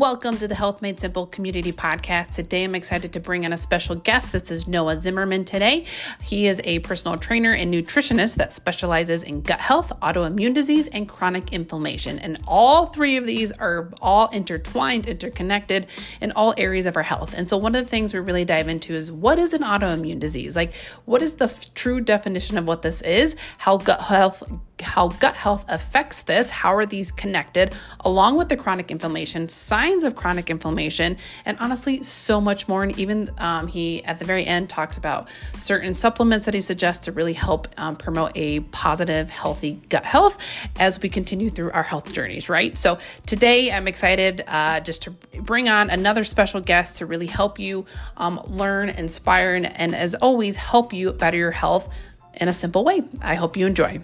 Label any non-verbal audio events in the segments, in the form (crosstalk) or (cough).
Welcome to the Health Made Simple Community Podcast. Today I'm excited to bring on a special guest. This is Noah Zimmerman today. He is a personal trainer and nutritionist that specializes in gut health, autoimmune disease, and chronic inflammation. And all three of these are all intertwined, interconnected in all areas of our health. And so one of the things we really dive into is what is an autoimmune disease? Like what is the f- true definition of what this is? How gut health how gut health affects this, how are these connected, along with the chronic inflammation, signs of chronic inflammation, and honestly, so much more. And even um, he, at the very end, talks about certain supplements that he suggests to really help um, promote a positive, healthy gut health as we continue through our health journeys, right? So today, I'm excited uh, just to bring on another special guest to really help you um, learn, inspire, and, and as always, help you better your health in a simple way. I hope you enjoy.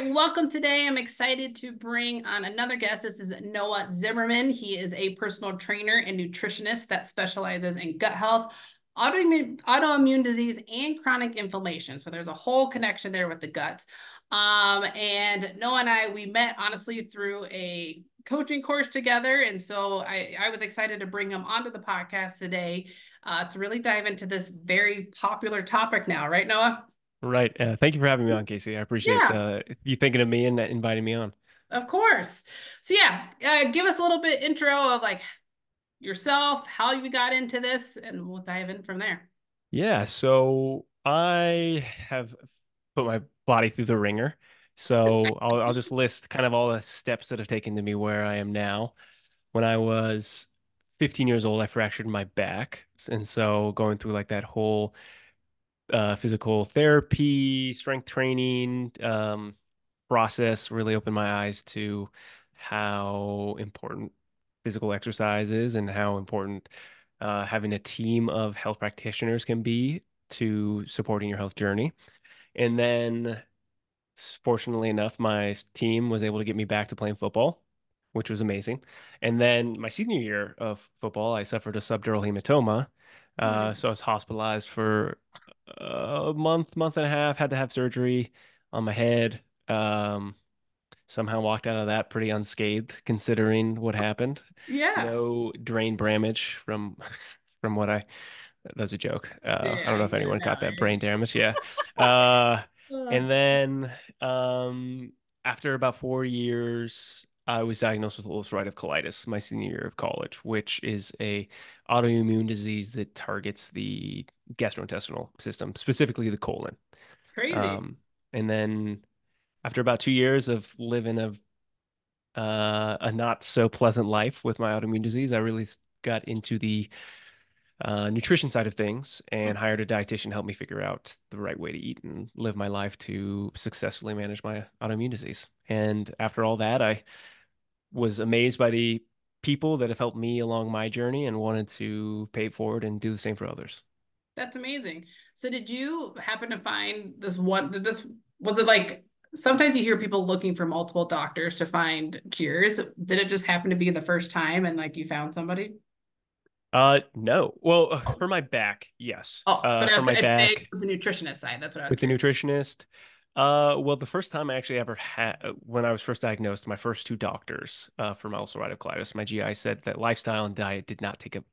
Right, welcome today. I'm excited to bring on another guest. This is Noah Zimmerman. He is a personal trainer and nutritionist that specializes in gut health, autoimmune, autoimmune disease, and chronic inflammation. So there's a whole connection there with the gut. Um, and Noah and I, we met honestly through a coaching course together. And so I, I was excited to bring him onto the podcast today uh, to really dive into this very popular topic now, right, Noah? Right. Uh, thank you for having me on, Casey. I appreciate yeah. uh, you thinking of me and inviting me on. Of course. So yeah, uh, give us a little bit intro of like yourself, how you got into this, and we'll dive in from there. Yeah. So I have put my body through the ringer. So (laughs) I'll I'll just list kind of all the steps that have taken to me where I am now. When I was 15 years old, I fractured my back, and so going through like that whole uh, physical therapy, strength training um, process really opened my eyes to how important physical exercise is and how important uh, having a team of health practitioners can be to supporting your health journey. And then, fortunately enough, my team was able to get me back to playing football, which was amazing. And then, my senior year of football, I suffered a subdural hematoma. Uh, so I was hospitalized for a month, month and a half, had to have surgery on my head. Um, somehow walked out of that pretty unscathed considering what happened. Yeah. No brain damage from (laughs) from what I that's a joke. Uh, yeah, I don't know if anyone got that brain damage. Yeah. (laughs) Uh, and then um, after about four years, I was diagnosed with ulcerative colitis my senior year of college, which is a autoimmune disease that targets the gastrointestinal system, specifically the colon. Crazy. Um, and then after about two years of living a uh, a not so pleasant life with my autoimmune disease, I really got into the uh, nutrition side of things and mm-hmm. hired a dietitian to help me figure out the right way to eat and live my life to successfully manage my autoimmune disease. And after all that, I was amazed by the people that have helped me along my journey and wanted to pay it forward and do the same for others. That's amazing. So did you happen to find this one this was it like sometimes you hear people looking for multiple doctors to find cures. Did it just happen to be the first time and like you found somebody? Uh no. Well, for my back, yes. Oh, uh, but uh, for my back, with the nutritionist side, that's what I was with curious. the nutritionist. Uh, well, the first time I actually ever had, uh, when I was first diagnosed, my first two doctors uh, for my ulcerative colitis, my GI said that lifestyle and diet did not take a,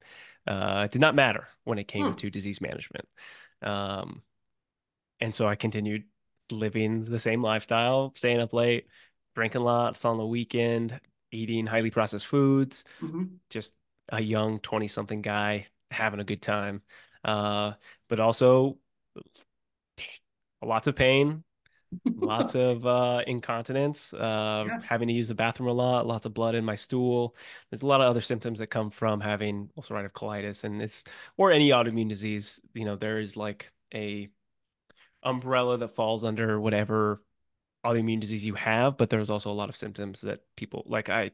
uh, did not matter when it came hmm. to disease management. Um, and so I continued living the same lifestyle, staying up late, drinking lots on the weekend, eating highly processed foods, mm-hmm. just a young 20 something guy having a good time. Uh, but also lots of pain, lots (laughs) of uh, incontinence, uh, yeah. having to use the bathroom a lot, lots of blood in my stool. There's a lot of other symptoms that come from having ulcerative colitis, and it's or any autoimmune disease. You know, there is like a umbrella that falls under whatever autoimmune disease you have, but there's also a lot of symptoms that people like. I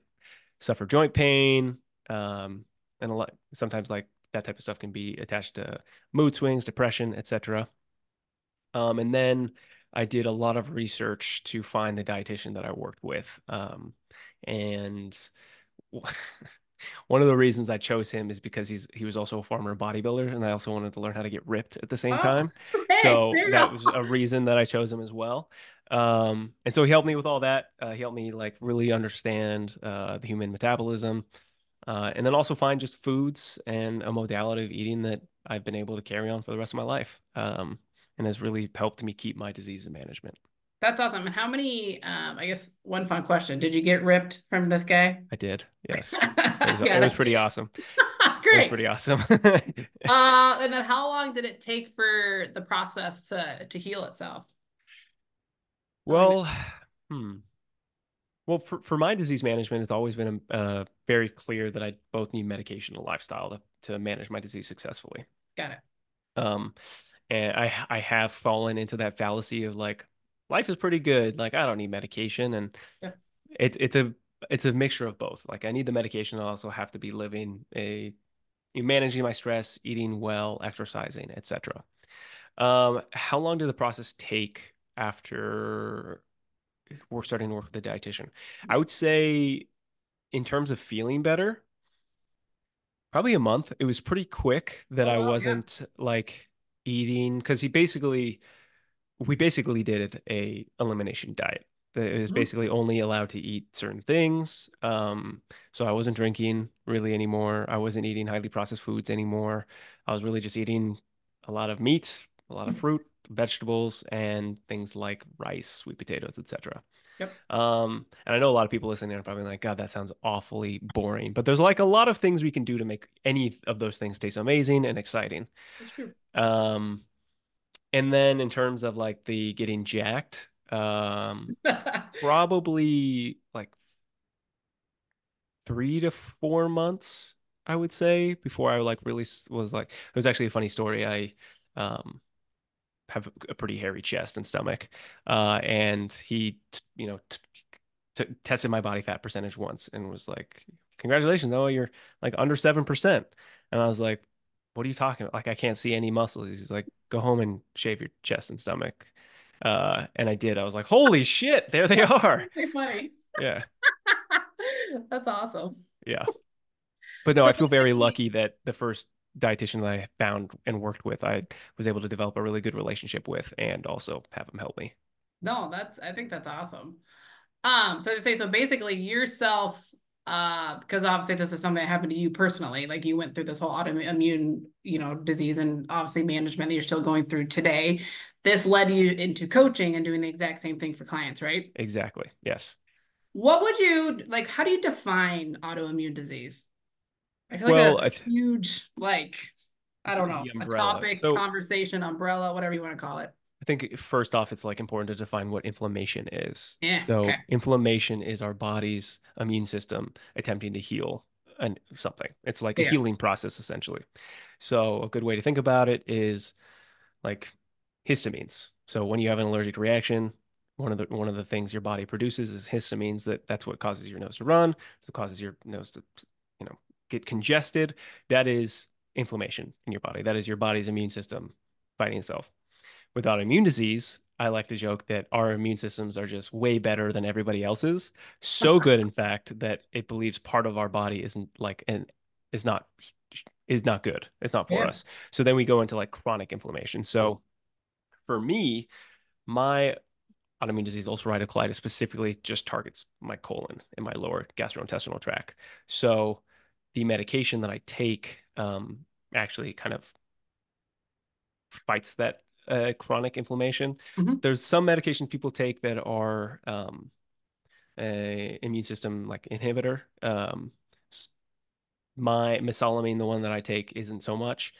suffer joint pain, um, and a lot sometimes like that type of stuff can be attached to mood swings, depression, etc. Um, and then I did a lot of research to find the dietitian that I worked with. Um, and (laughs) One of the reasons I chose him is because he's he was also a former bodybuilder, and I also wanted to learn how to get ripped at the same Oh, time. hey, So that go. was a reason that I chose him as well. Um, and so he helped me with all that. Uh, he helped me like really understand uh, the human metabolism, uh, and then also find just foods and a modality of eating that I've been able to carry on for the rest of my life, um, and has really helped me keep my disease management. That's awesome. And how many, um, I guess one fun question. Did you get ripped from this guy? I did, yes. (laughs) It was it was pretty awesome. (laughs) It was pretty awesome. (laughs) Uh, and then how long did it take for the process to to heal itself? How long did- Well, hmm. Well, for, for my disease management, it's always been uh, very clear that I both need medication and lifestyle to, to manage my disease successfully. Got it. Um, and I I have fallen into that fallacy of like life is pretty good, like I don't need medication, and Yeah. it's it's a it's a mixture of both. Like I need the medication, I also have to be living a managing my stress, eating well, exercising, etc. Um, how long did the process take after we're starting to work with a dietitian? I would say in terms of feeling better, probably a month. It was pretty quick that Oh I wasn't like eating because he basically we basically did a elimination diet. It was Mhm. basically only allowed to eat certain things. Um, so I wasn't drinking really anymore. I wasn't eating highly processed foods anymore. I was really just eating a lot of meat, a lot of fruit, vegetables, and things like rice, sweet potatoes, etc. Yep. Um, and I know a lot of people listening are probably like, God, that sounds awfully boring. But there's like a lot of things we can do to make any of those things taste amazing and exciting. That's true. Um, and then in terms of like the getting jacked, um, (laughs) probably like three to four months, I would say, before I like really was like, it was actually a funny story. I, um, have a pretty hairy chest and stomach. Uh, and he, you know, tested my body fat percentage once and was like, "Congratulations, oh, you're like under 7%." And I was like, "What are you talking about? Like, I can't see any muscles." He's like, "Go home and shave your chest and stomach." Uh, and I did. I was like, "Holy (laughs) shit, there they are." Funny. Yeah. (laughs) That's awesome. Yeah. But no, So I feel very (laughs) lucky that the first dietitian that I found and worked with, I was able to develop a really good relationship with and also have him help me. no, that's I think that's awesome. Um, so to say, so basically yourself, uh, because obviously this is something that happened to you personally, like you went through this whole autoimmune, you know, disease and obviously management that you're still going through today. This led you into coaching and doing the exact same thing for clients, right? Exactly. Yes. What would you like? How do you define autoimmune disease? I feel like Well, I a huge, like, I don't know, a topic, So conversation, umbrella, whatever you want to call it. I think first off, it's like important to define what inflammation is. Yeah. Okay. So inflammation is our body's immune system attempting to heal and something. It's like a healing process essentially. So a good way to think about it is like histamines. So when you have an allergic reaction, one of the one of the things your body produces is histamines that that's what causes your nose to run, so causes your nose to get congested. That is inflammation in your body. That is your body's immune system fighting itself. With autoimmune disease, I like to joke that our immune systems are just way better than everybody else's. So (laughs) good, in fact, that it believes part of our body isn't like and is not is not good. It's not for Yeah. us. So then we go into like chronic inflammation. So for me, my autoimmune disease, ulcerative colitis, specifically just targets my colon and my lower gastrointestinal tract. So the medication that I take um, actually kind of fights that uh, chronic inflammation. Mhm. There's some medications people take that are um, a immune system like inhibitor. Um, my mesalamine, the one that I take, isn't so much.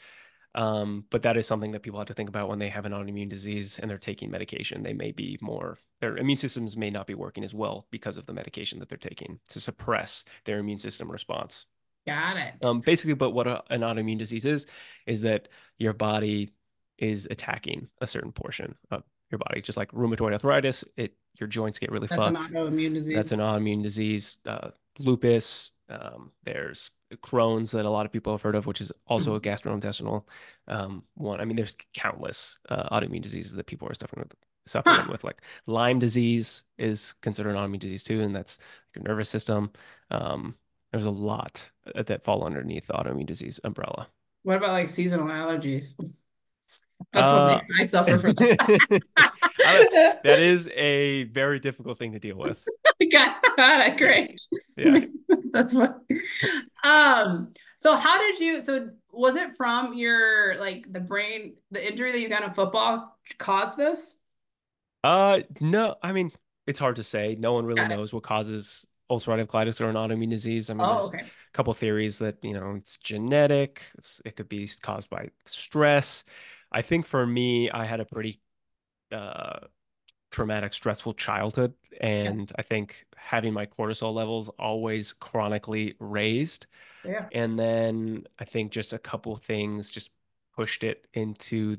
Um, but that is something that people have to think about when they have an autoimmune disease and they're taking medication. They may be more, their immune systems may not be working as well because of the medication that they're taking to suppress their immune system response. Got it. Um, basically, but what a, an autoimmune disease is, is that your body is attacking a certain portion of your body, just like rheumatoid arthritis. It your joints get really fucked. That's an autoimmune disease. That's an autoimmune disease. Uh, lupus. Um, there's Crohn's that a lot of people have heard of, which is also a (clears throat) gastrointestinal um, one. I mean, there's countless uh, autoimmune diseases that people are suffering with. Suffering Huh. with like Lyme disease is considered an autoimmune disease too, and that's your nervous system. Um, There's a lot uh, that fall underneath the autoimmune disease umbrella. What about like seasonal allergies? That's uh, what I suffer from. (laughs) that is a very difficult thing to deal with. (laughs) God, God, great. Yeah, (laughs) that's what. Um. So, how did you? So, was it from your like the brain, the injury that you got in football caused this? Uh, no. I mean, it's hard to say. No one really knows what causes ulcerative colitis or an autoimmune disease. I mean, oh, there's okay. a couple theories that you know it's genetic. It's, it could be caused by stress. I think for me, I had a pretty uh, traumatic, stressful childhood, and yeah. I think having my cortisol levels always chronically raised. Yeah. And then I think just a couple things just pushed it into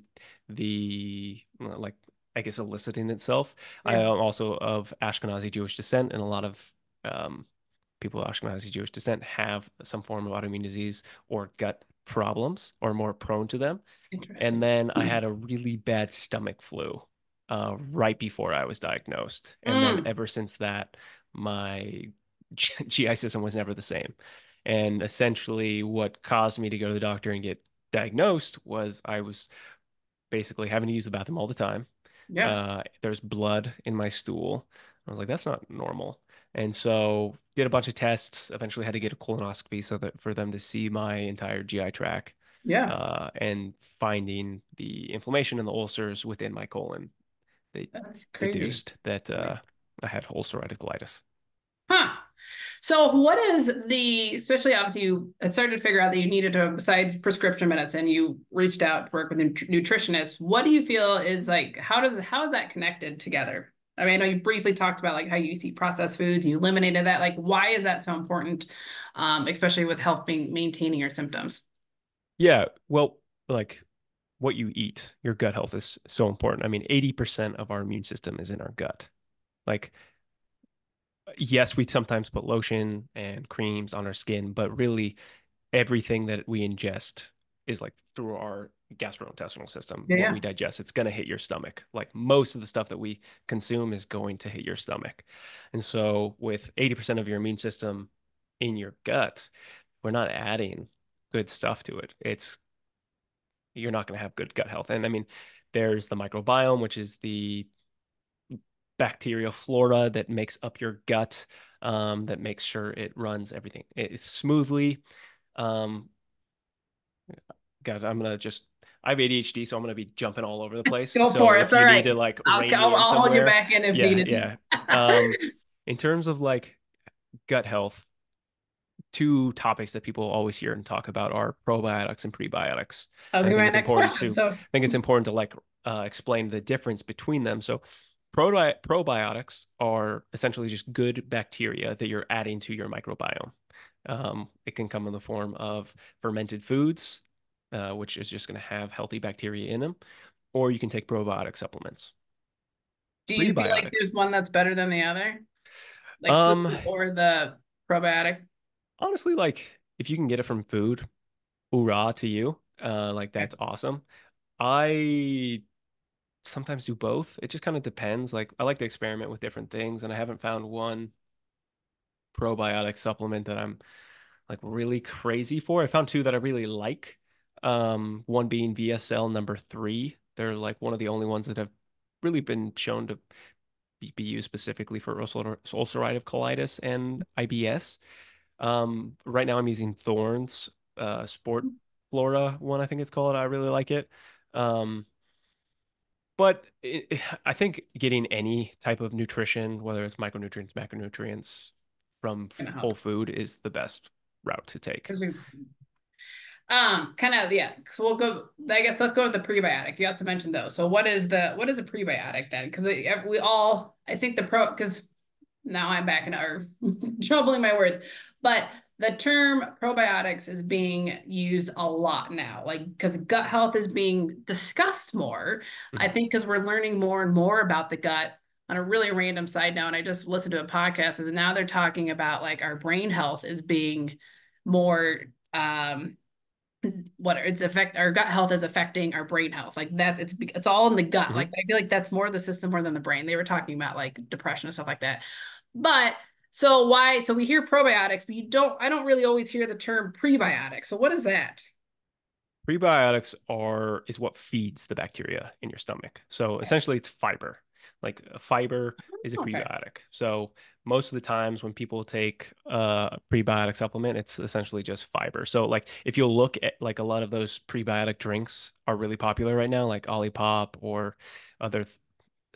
the like I guess eliciting itself. Yeah. I am also of Ashkenazi Jewish descent, and a lot of um, people of Ashkenazi Jewish descent have some form of autoimmune disease or gut problems or more prone to them. And then I had a really bad stomach flu uh, right before I was diagnosed. And mm. then ever since that, my GI (laughs) system was never the same. And essentially, what caused me to go to the doctor and get diagnosed was I was basically having to use the bathroom all the time. Yeah. Uh, there's blood in my stool. I was like, that's not normal. And so did a bunch of tests, eventually had to get a colonoscopy so that for them to see my entire GI tract. Yeah. Uh, and finding the inflammation and the ulcers within my colon. They deduced that uh, I had ulcerative colitis. Huh. So what is the, especially obviously you had started to figure out that you needed to, besides prescription minutes and you reached out to work with a nutritionist, what do you feel is like, how does, how is that connected together? I mean, I know you briefly talked about like how you eat processed foods, you eliminated that. Like, why is that so important, um, especially with helping maintaining your symptoms? Yeah, well, like what you eat, your gut health is so important. I mean, 80% of our immune system is in our gut. Like, yes, we sometimes put lotion and creams on our skin, but really everything that we ingest is like through our gastrointestinal system yeah, what we digest it's going to hit your stomach. Like most of the stuff that we consume is going to hit your stomach. And so with 80% of your immune system in your gut we're not adding good stuff to it. It's you're not going to have good gut health. And i mean there's the microbiome which is the bacterial flora that makes up your gut um, that makes sure it runs everything it, smoothly. Um, God, I'm gonna just I have ADHD, so I'm gonna be jumping all over the (laughs) place. Go so for it. It's all right. To, like, I'll, I'll, I'll hold you back in if yeah, needed. Yeah. (laughs) um, in terms of like gut health, two topics that people always hear and talk about are probiotics and prebiotics. I was going to my next question. To, so I think it's important to like uh, explain the difference between them. So probi- probiotics are essentially just good bacteria that you're adding to your microbiome. Um, it can come in the form of fermented foods, uh, which is just going to have healthy bacteria in them, or you can take probiotic supplements. Do you feel like there's one that's better than the other? Like um, or the probiotic? Honestly, like if you can get it from food, hoorah to you. Uh, like that's awesome. I sometimes do both. It just kind of depends. Like I like to experiment with different things, and I haven't found one probiotic supplement that I'm like really crazy for. I found two that I really like. Um, one being VSL number three. They're like one of the only ones that have really been shown to be used specifically for ulcerative colitis and IBS. Um, right now I'm using Thorne's uh, Sport Flora one, I think it's called. I really like it. Um, but it, (sighs) I think getting any type of nutrition, whether it's micronutrients, macronutrients from whole food, is the best route to take. Um, kind of, yeah. So we'll go. I guess let's go with the prebiotic. You also mentioned those. So what is the what is a prebiotic then? Because we all, I think the pro, because now I'm back in our (laughs) troubling my words, but the term probiotics is being used a lot now, like because gut health is being discussed more. Mm-hmm. I think because we're learning more and more about the gut on a really random side note. And I just listened to a podcast and now they're talking about like our brain health is being more um what it's affect our gut health is affecting our brain health like that's it's it's all in the gut mm-hmm. like i feel like that's more the system more than the brain they were talking about like depression and stuff like that but So why? So we hear probiotics, but you don't. I don't really always hear the term prebiotic. So what is that? Prebiotics are is what feeds the bacteria in your stomach. So Okay. essentially, it's fiber. Like a fiber is a Okay. prebiotic. So most of the times when people take a prebiotic supplement, it's essentially just fiber. So like if you'll look at like a lot of those prebiotic drinks are really popular right now, like Olipop or other th-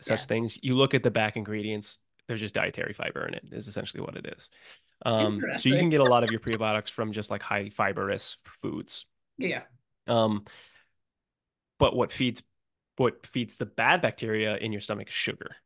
such Yeah. things. You look at the back ingredients, there's just dietary fiber in it, is essentially what it is. Um, so you can get a lot of your prebiotics from just like high fibrous foods. Yeah. Um, but what feeds what feeds the bad bacteria in your stomach is sugar.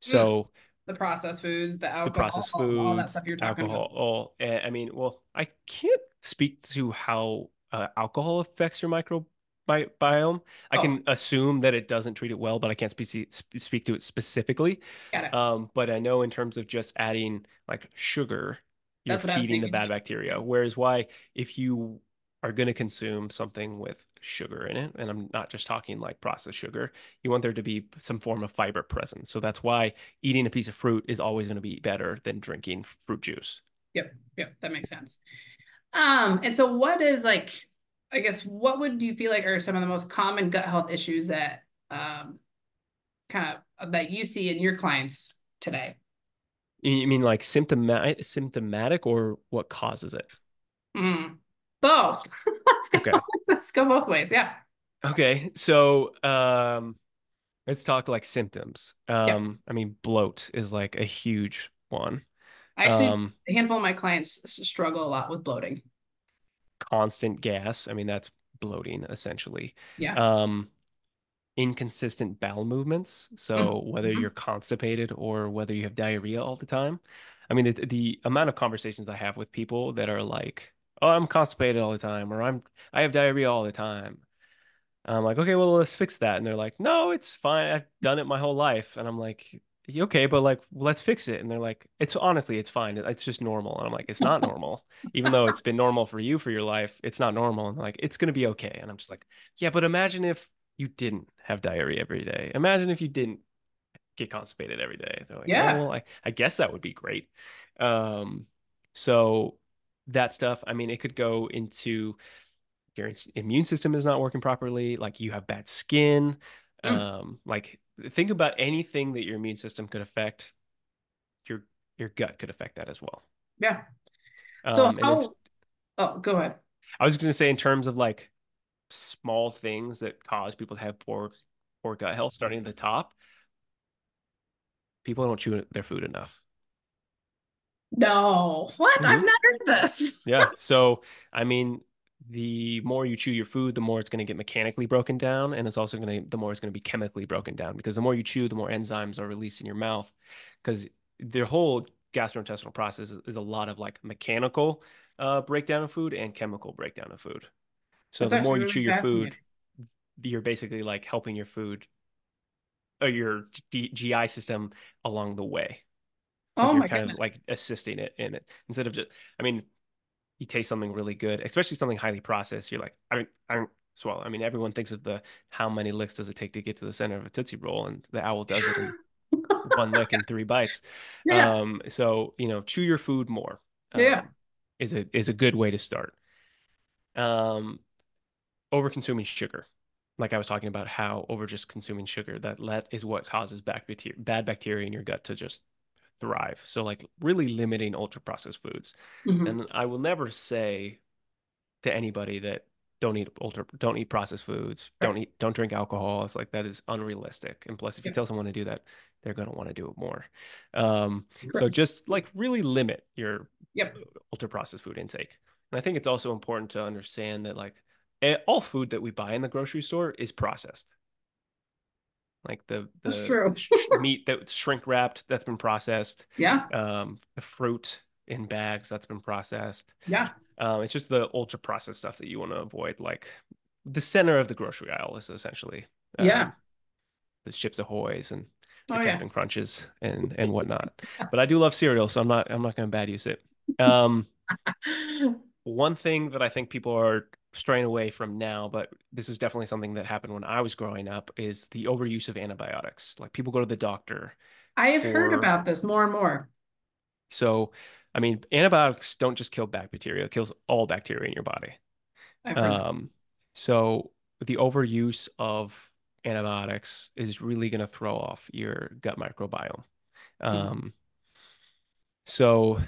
So The processed foods, the the alcohol, processed all that foods, stuff you're talking alcohol, about. all eh, I mean, well, I can't speak to how uh, alcohol affects your microbiome. I Oh, can assume that it doesn't treat it well, but I can't speak speak to it specifically. got it. Um, but I know in terms of just adding like sugar, you're That's what I was feeding the bad bacteria. Whereas why if you are going to consume something with sugar in it, and I'm not just talking like processed sugar, you want there to be some form of fiber present. So that's why eating a piece of fruit is always going to be better than drinking fruit juice. Yep. Yep. That makes sense. Um, and so what is like, I guess, what would you feel like are some of the most common gut health issues that um kind of that you see in your clients today? You mean like symptomatic, symptomatic, or what causes it? Mm. Both. (laughs) Let's go. Okay. (laughs) Let's go both ways. Yeah. Okay. So, um, let's talk like symptoms. Um, I mean, bloat is like a huge one. I actually, Um, a handful of my clients struggle a lot with bloating. constant gas. I mean, that's bloating essentially. Yeah. Um, inconsistent bowel movements. So whether Mhm. you're constipated or whether you have diarrhea all the time. I mean, the, the amount of conversations I have with people that are like, "Oh, I'm constipated all the time," or "I'm I have diarrhea all the time." I'm like, "Okay, well, let's fix that." And they're like, "No, it's fine. I've done it my whole life." And I'm like, "Okay, but like, let's fix it." And they're like, "It's honestly, it's fine. It's just normal." And I'm like, "It's not (laughs) normal. Even though it's been normal for you for your life, it's not normal." And like, "It's gonna be okay." And I'm just like, "Yeah, but imagine if you didn't have diarrhea every day. Imagine if you didn't get constipated every day." They're like, "Oh, Yeah. well, I, I guess that would be great." Um, so that stuff, I mean, it could go into your immune system is not working properly, like you have bad skin. Mm. Um, like think about anything that your immune system could affect, your your gut could affect that as well. Yeah. So Um, how, oh, go ahead. I was gonna say in terms of like small things that cause people to have poor poor gut health, starting at the top, people don't chew their food enough. No. What? I've Mhm. not heard this. (laughs) Yeah. So, I mean, the more you chew your food, the more it's going to get mechanically broken down. And it's also going to, the more it's going to be chemically broken down because the more you chew, the more enzymes are released in your mouth. Because the whole gastrointestinal process is, is a lot of like mechanical uh, breakdown of food and chemical breakdown of food. So That's the more you chew your food, you're basically like helping your food or your G- GI system along the way. So Oh you're my kind of like assisting it in it instead of just, I mean, you taste something really good, especially something highly processed. You're like, I don't, I don't swallow. I mean, everyone thinks of the how many licks does it take to get to the center of a Tootsie Roll, and the owl does it in (laughs) one lick and three bites. Yeah. Um, so you know, chew your food more. Yeah. Um, is a is a good way to start. Um, over consuming sugar, like I was talking about, how over just consuming sugar that let is what causes back bacteria, bad bacteria in your gut to just thrive. So like really limiting ultra processed foods. Mhm. And I will never say to anybody that don't eat ultra don't eat processed foods, don't eat don't drink alcohol. It's like that is unrealistic. And plus if you tell someone to do that, they're gonna want to do it more. Um, so just like really limit your Yep. ultra processed food intake. And I think it's also important to understand that like all food that we buy in the grocery store is processed. Like the the (laughs) meat that's shrink wrapped that's been processed, Yeah. um, the fruit in bags that's been processed. Yeah. Um, it's just the ultra processed stuff that you want to avoid. Like the center of the grocery aisle is essentially Yeah. um, the Chips Ahoy's and the Oh yeah. Captain Crunches and and whatnot. (laughs) But I do love cereal, so I'm not I'm not going to bad use it. Um, (laughs) one thing that I think people are straying away from now, but this is definitely something that happened when I was growing up, is the overuse of antibiotics. Like people go to the doctor I have heard about this more and more. So, I mean, antibiotics don't just kill bacteria, it kills all bacteria in your body. Um, so the overuse of antibiotics is really going to throw off your gut microbiome. Hmm. Um, so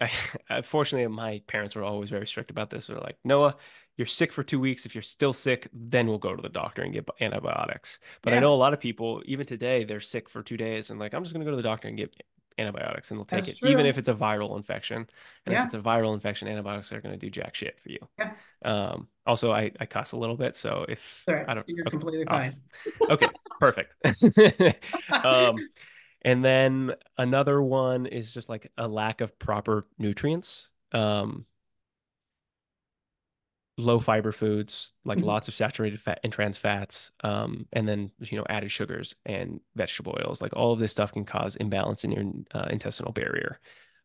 (laughs) I, fortunately, my parents were always very strict about this. They're like, Noah, you're sick for two weeks. If you're still sick, then we'll go to the doctor and get antibiotics. But I know a lot of people, even today, they're sick for two days and like, I'm just going to go to the doctor and get antibiotics and they'll take That's it, even if it's a viral infection. And if it's a viral infection, antibiotics are going to do jack shit for you. Yeah. Um, also, I, I cuss a little bit. So if I don't, you're okay, completely awesome. fine. Okay, (laughs) perfect. (laughs) Um, and then another one is just like a lack of proper nutrients. Um, low fiber foods, like Mhm. lots of saturated fat and trans fats, um, and then you know added sugars and vegetable oils. Like all of this stuff can cause imbalance in your uh, intestinal barrier.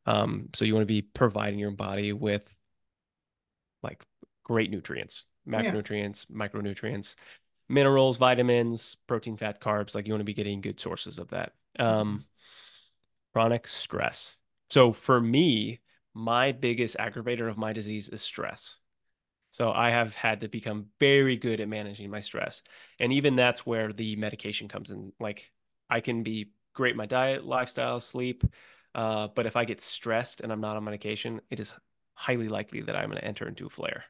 Um, so you want to be providing your body with like great nutrients, Yeah. macronutrients, micronutrients, minerals, vitamins, protein, fat, carbs. Like you want to be getting good sources of that. Um, chronic stress. So for me, my biggest aggravator of my disease is stress. So I have had to become very good at managing my stress. And even that's where the medication comes in. Like I can be great my diet, lifestyle, sleep. Uh, but if I get stressed and I'm not on medication, it is highly likely that I'm going to enter into a flare.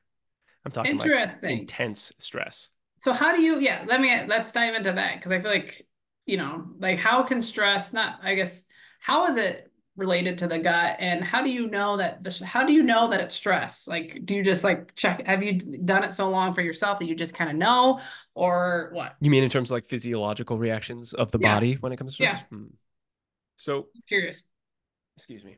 I'm talking like intense stress. So how do you, yeah, let me, let's dive into that because I feel like, you know, like how can stress not, I guess, how is it related to the gut and how do you know that the, how do you know that it's stress? Like, do you just like check, have you done it so long for yourself that you just kind of know or what? You mean in terms of like physiological reactions of the Yeah. body when it comes to stress? Yeah. Hmm. So Curious. excuse me.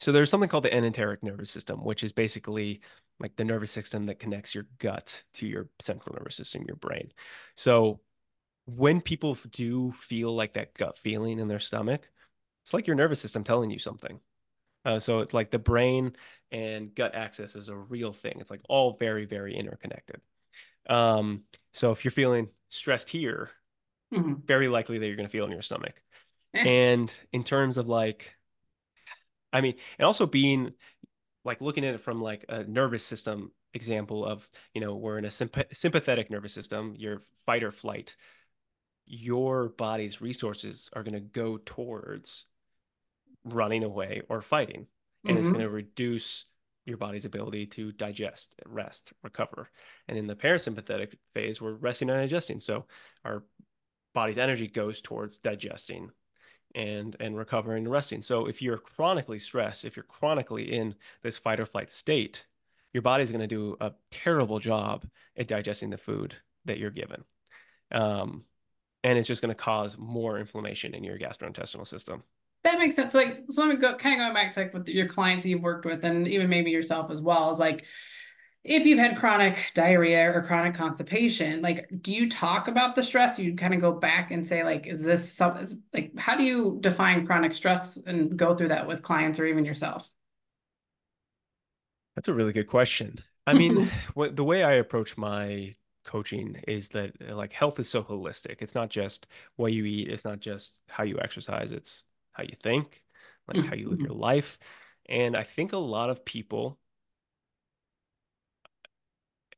So there's something called the enteric nervous system, which is basically like the nervous system that connects your gut to your central nervous system, your brain. So when people do feel like that gut feeling in their stomach, it's like your nervous system telling you something. Uh, so it's like the brain and gut axis is a real thing. It's like all very, very interconnected. Um, so if you're feeling stressed here, Mhm. very likely that you're going to feel in your stomach. Eh. And in terms of like, I mean, and also being like looking at it from like a nervous system example of, you know, we're in a symp- sympathetic nervous system, your fight or flight, your body's resources are going to go towards running away or fighting. And it's Mhm. going to reduce your body's ability to digest, rest, recover. And in the parasympathetic phase, we're resting and digesting. So our body's energy goes towards digesting and and recovering and resting. So if you're chronically stressed, if you're chronically in this fight or flight state, your body's going to do a terrible job at digesting the food that you're given. Um, and it's just going to cause more inflammation in your gastrointestinal system. That makes sense. Like, so I'm go kind of going back to like with your clients you've worked with, and even maybe yourself as well. Is like, if you've had chronic diarrhea or chronic constipation, like, do you talk about the stress? You kind of go back and say, like, is this something? Like, how do you define chronic stress and go through that with clients or even yourself? That's a really good question. I mean, (laughs) what the way I approach my coaching is that uh, like health is so holistic. It's not just what you eat, it's not just how you exercise, it's how you think, like how you live your life. And I think a lot of people,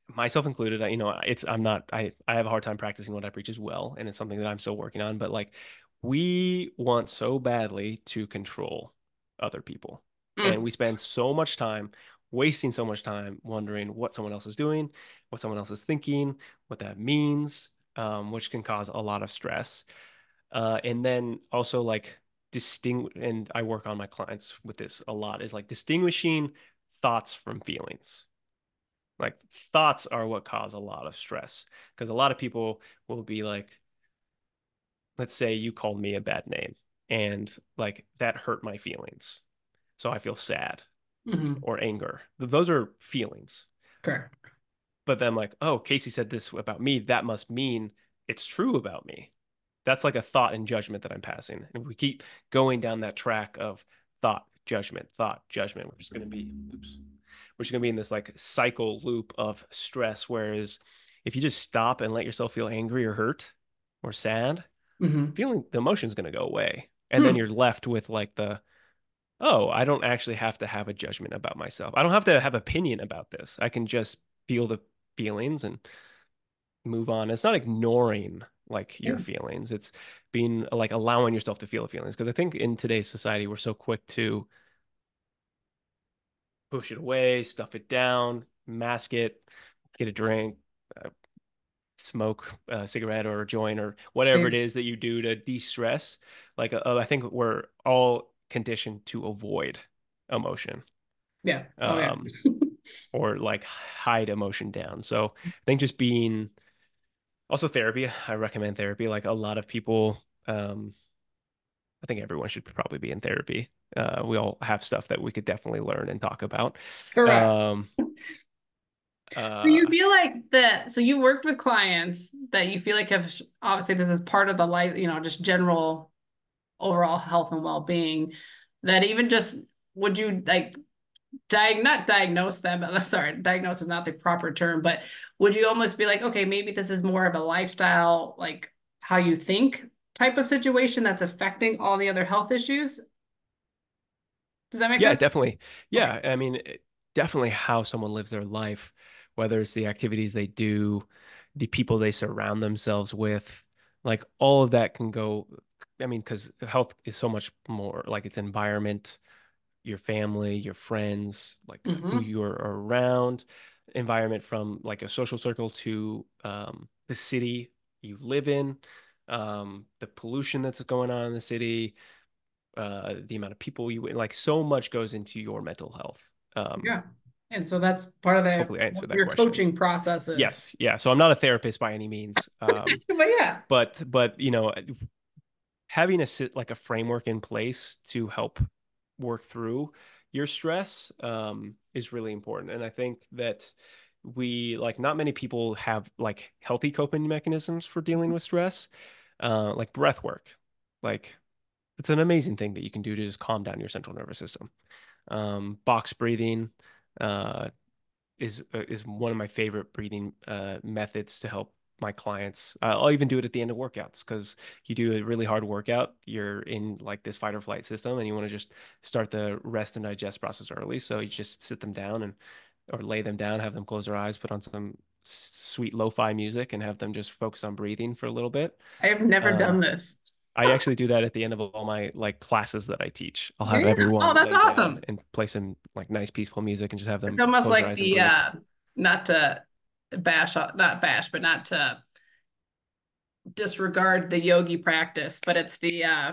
myself included, I, you know, it's I'm not I I have a hard time practicing what I preach as well, and it's something that I'm still working on, but like we want so badly to control other people. And Mm. we spend so much time wasting so much time wondering what someone else is doing, what someone else is thinking, what that means, um, which can cause a lot of stress. Uh, and then also like distinct and I work on my clients with this a lot, is like distinguishing thoughts from feelings. Like thoughts are what cause a lot of stress because a lot of people will be like, let's say you called me a bad name and like that hurt my feelings. So I feel sad Mhm. or anger. Those are feelings. Correct. But then, like, oh, Casey said this about me. That must mean it's true about me. That's like a thought and judgment that I'm passing. And we keep going down that track of thought, judgment, thought, judgment. We're just going to be, oops, we're just going to be in this like cycle loop of stress. Whereas if you just stop and let yourself feel angry or hurt or sad, Mhm. feeling the emotion's going to go away. And then Hmm. you're left with like the, oh, I don't actually have to have a judgment about myself. I don't have to have opinion about this. I can just feel the feelings and move on. It's not ignoring like your Yeah. feelings. It's being like allowing yourself to feel the feelings. Because I think in today's society, we're so quick to push it away, stuff it down, mask it, get a drink, uh, smoke a cigarette or a joint or whatever it Yeah. is that you do to de-stress. Like uh, I think we're all conditioned to avoid emotion. Yeah. Oh yeah. Um, or like hide emotion down. So I think just being also therapy, I recommend therapy. Like a lot of people, um, I think everyone should probably be in therapy. Uh, we all have stuff that we could definitely learn and talk about. Correct. Um, (laughs) So you uh, feel like that, so you worked with clients that you feel like have obviously this is part of the life, you know, just general overall health and well-being that even just would you like diag not diagnose them, (laughs) but sorry, diagnose is not the proper term, but would you almost be like, okay, maybe this is more of a lifestyle, like how you think type of situation that's affecting all the other health issues? Does that make yeah, sense? Yeah, definitely. Okay. Yeah, I mean, definitely how someone lives their life, whether it's the activities they do, the people they surround themselves with, like all of that can go. I mean, because health is so much more like its environment, your family, your friends, like who hmm you're around, environment from like a social circle to um, the city you live in, um, the pollution that's going on in the city, uh, the amount of people you like. So much goes into your mental health. Um, Yeah. And so that's part of the hopefully, I answered that your question. coaching processes. Yes, yeah. So I'm not a therapist by any means, um, (laughs) But yeah. but but you know, having a sit like a framework in place to help work through your stress um, is really important. And I think that we like not many people have like healthy coping mechanisms for dealing with stress, uh, like breath work. Like it's an amazing thing that you can do to just calm down your central nervous system. Um, box breathing, uh, is uh, is one of my favorite breathing uh, methods to help my clients. Uh, I'll even do it at the end of workouts because you do a really hard workout, you're in like this fight or flight system, and you want to just start the rest and digest process early. So you just sit them down and or lay them down, have them close their eyes, put on some sweet lo-fi music, and have them just focus on breathing for a little bit. I have never Um, done this. I actually do that at the end of all my like classes that I teach. I'll have Yeah. Oh, everyone that's awesome. and play some like nice peaceful music and just have them. It's almost like the uh not to bash not bash, but not to disregard the yogi practice, but it's the uh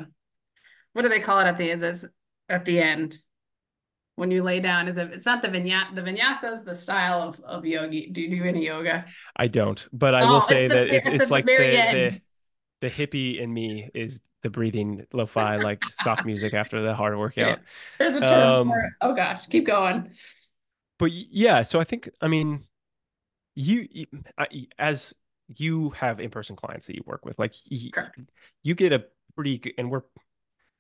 what do they call it at the end? It's at the end when you lay down. Is it it's not the vinyasa the vinyasa is the style of, of yogi. Do you do any yoga? I don't, but I will Oh, it's say the that it's it's the like the the the hippie in me is the breathing lo-fi like soft music after the hard (laughs) workout. There's a term for Um, it. Oh gosh, keep going. but yeah, so I think I mean you, you I, as you have in-person clients that you work with, like y Correct. you get a pretty good, and we're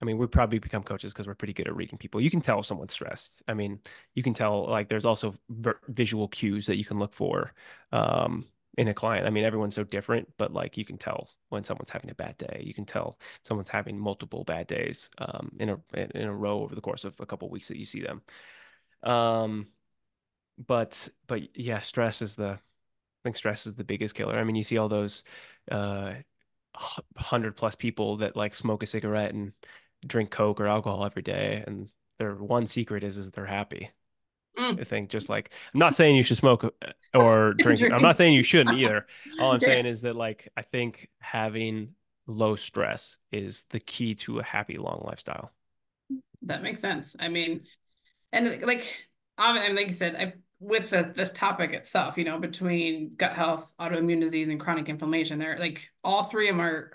I mean, we probably become coaches because we're pretty good at reading people. You can tell someone's stressed. I mean, you can tell like there's also ver- visual cues that you can look for um, in a client. I mean, everyone's so different, but like you can tell when someone's having a bad day. You can tell someone's having multiple bad days um, in a in a row over the course of a couple weeks that you see them. Um, but but yeah, stress is the I think stress is the biggest killer. I mean, you see all those uh, hundred plus people that like smoke a cigarette and drink Coke or alcohol every day, and their one secret is is they're happy. I Mm. think just like I'm not saying you should smoke uh, or (laughs) drink. I'm not saying you shouldn't either. (laughs) All I'm Yeah, saying is that like I think having low stress is the key to a happy long lifestyle. that makes sense. I mean, and like I mean, like you said, I with the, this topic itself, you know, between gut health, autoimmune disease, and chronic inflammation, they're like all three of them are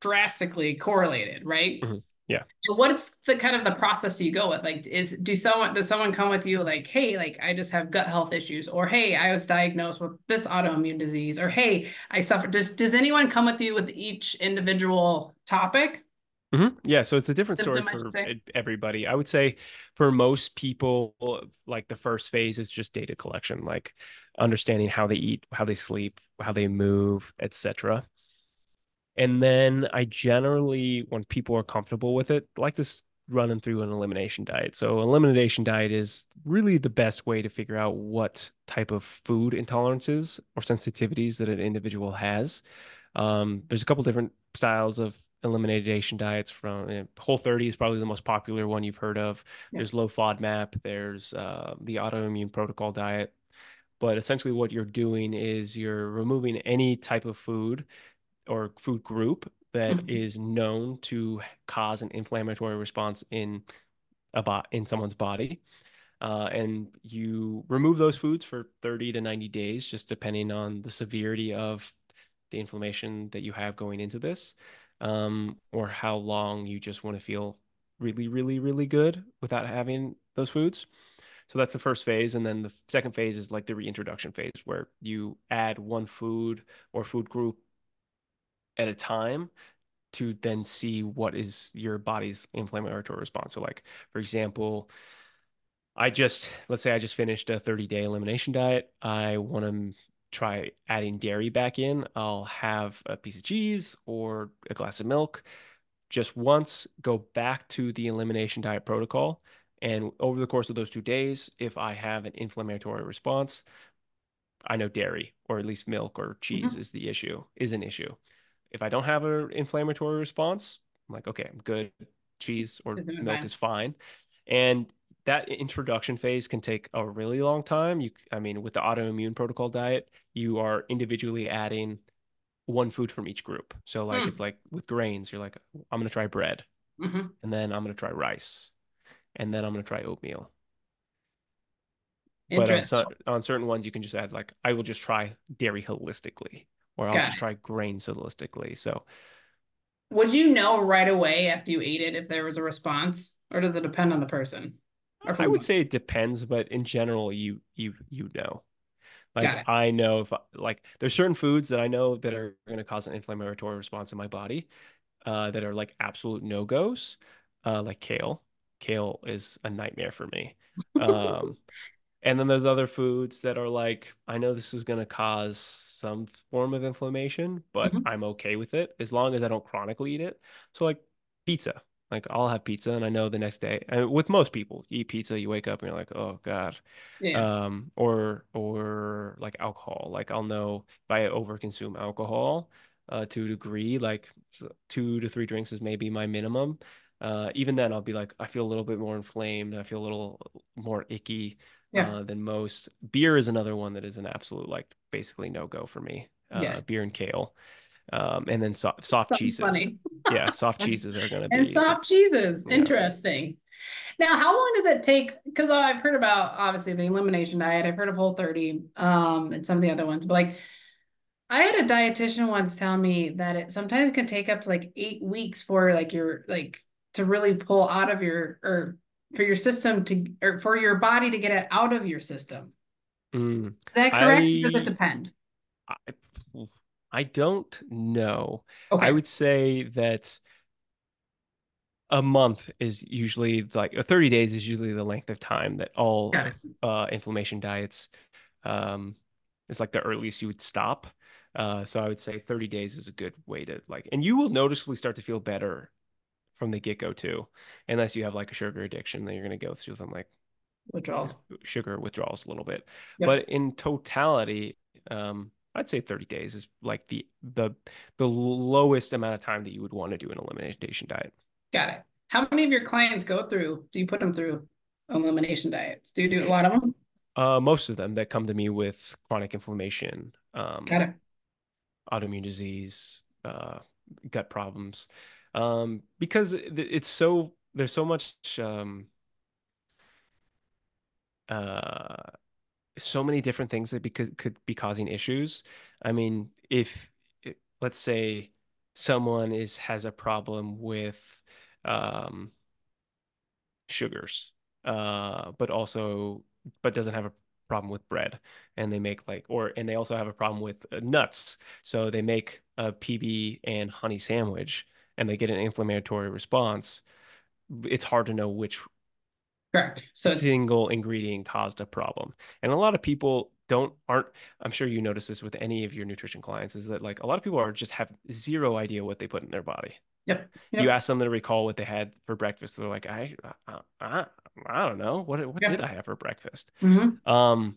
drastically correlated, right? Mhm. Yeah. What's the kind of the process you go with? Like, is do someone does someone come with you like, hey, like I just have gut health issues, or hey, I was diagnosed with this autoimmune disease, or hey, I suffer. Does does anyone come with you with each individual topic? hmm Yeah, so it's a different story Symptom, for everybody. I would say for most people, like the first phase is just data collection, like understanding how they eat, how they sleep, how they move, etc. And then I generally, when people are comfortable with it, like to s- running through an elimination diet. So, elimination diet is really the best way to figure out what type of food intolerances or sensitivities that an individual has. Um, there's a couple different styles of elimination diets from uh, Whole 30 is probably the most popular one you've heard of. Yeah. There's low FODMAP, there's uh, the autoimmune protocol diet. But essentially, what you're doing is you're removing any type of food or food group that mm-hmm. is known to cause an inflammatory response in a bo- in someone's body. Uh, and you remove those foods for 30 to 90 days, just depending on the severity of the inflammation that you have going into this, um, or how long you just want to feel really, really, really good without having those foods. So that's the first phase. And then the second phase is like the reintroduction phase, where you add one food or food group at a time to then see what is your body's inflammatory response. So, like, for example, I just, let's say I just finished a 30 day elimination diet. I want to try adding dairy back in. I'll have a piece of cheese or a glass of milk just once, go back to the elimination diet protocol. And over the course of those two days, if I have an inflammatory response, I know dairy or at least milk or cheese mm-hmm. is the issue, is an issue. If I don't have an inflammatory response, I'm like, okay, I'm good. Cheese or milk is fine. And that introduction phase can take a really long time. You, I mean, with the autoimmune protocol diet, you are individually adding one food from each group. So, like, mm. it's like with grains, you're like, I'm going to try bread, mm-hmm. and then I'm going to try rice, and then I'm going to try oatmeal. But on, on certain ones, you can just add, like, I will just try dairy holistically or I'll Got just it. try grains holistically. So, would you know right away after you ate it if there was a response, or does it depend on the person? I would say it depends, but in general, you you you know. Like I know if like there's certain foods that I know that are going to cause an inflammatory response in my body, uh, that are like absolute no goes, uh, like kale. Kale is a nightmare for me. (laughs) Um, and then there's other foods that are like, I know this is going to cause some form of inflammation, but mm-hmm. I'm okay with it as long as I don't chronically eat it. So, like pizza, like I'll have pizza, and I know the next day. And with most people, you eat pizza, you wake up and you're like, oh god. Yeah. Um, or or like alcohol. Like I'll know if I overconsume alcohol uh, to a degree, like two to three drinks is maybe my minimum. Uh, even then, I'll be like, I feel a little bit more inflamed. I feel a little more icky yeah. uh, than most. Beer is another one that is an absolute like basically no go for me. Uh, yes. Beer and kale. Um, and then so- soft cheeses. Funny. (laughs) yeah, soft (laughs) cheeses are going to be. And soft cheeses. Yeah. Interesting. Now, how long does it take? Because I've heard about obviously the elimination diet. I've heard of Whole 30 um, and some of the other ones, but like I had a dietitian once tell me that it sometimes can take up to like eight weeks for like your like to really pull out of your or for your system to or for your body to get it out of your system. Mm, Is that correct? I, does it depend? I, I don't know. Okay. I would say that a month is usually like 30 days is usually the length of time that all uh, inflammation diets um, is like the earliest you would stop. Uh, so I would say 30 days is a good way to like, and you will noticeably start to feel better from the get go too, unless you have like a sugar addiction, then you're going to go through them like withdrawals, sugar withdrawals a little bit. Yep. But in totality, um, I'd say 30 days is like the the the lowest amount of time that you would want to do an elimination diet. Got it. How many of your clients go through? Do you put them through elimination diets? Do you do a lot of them? Uh, most of them that come to me with chronic inflammation, um, got it. Autoimmune disease, uh, gut problems um, because it's so there's so much um, uh, so many different things that because could be causing issues. I mean, if let's say someone is has a problem with um, sugars, uh, but also but doesn't have a problem with bread and they make like or and they also have a problem with uh, nuts so they make a pb and honey sandwich and they get an inflammatory response, it's hard to know which correct so single ingredient caused a problem. And a lot of people don't aren't I'm sure you notice this with any of your nutrition clients is that like a lot of people are just have zero idea what they put in their body. Yep. You ask them to recall what they had for breakfast. They're like, I, I, I, I don't know. What, what Yep. did I have for breakfast? hmm Um,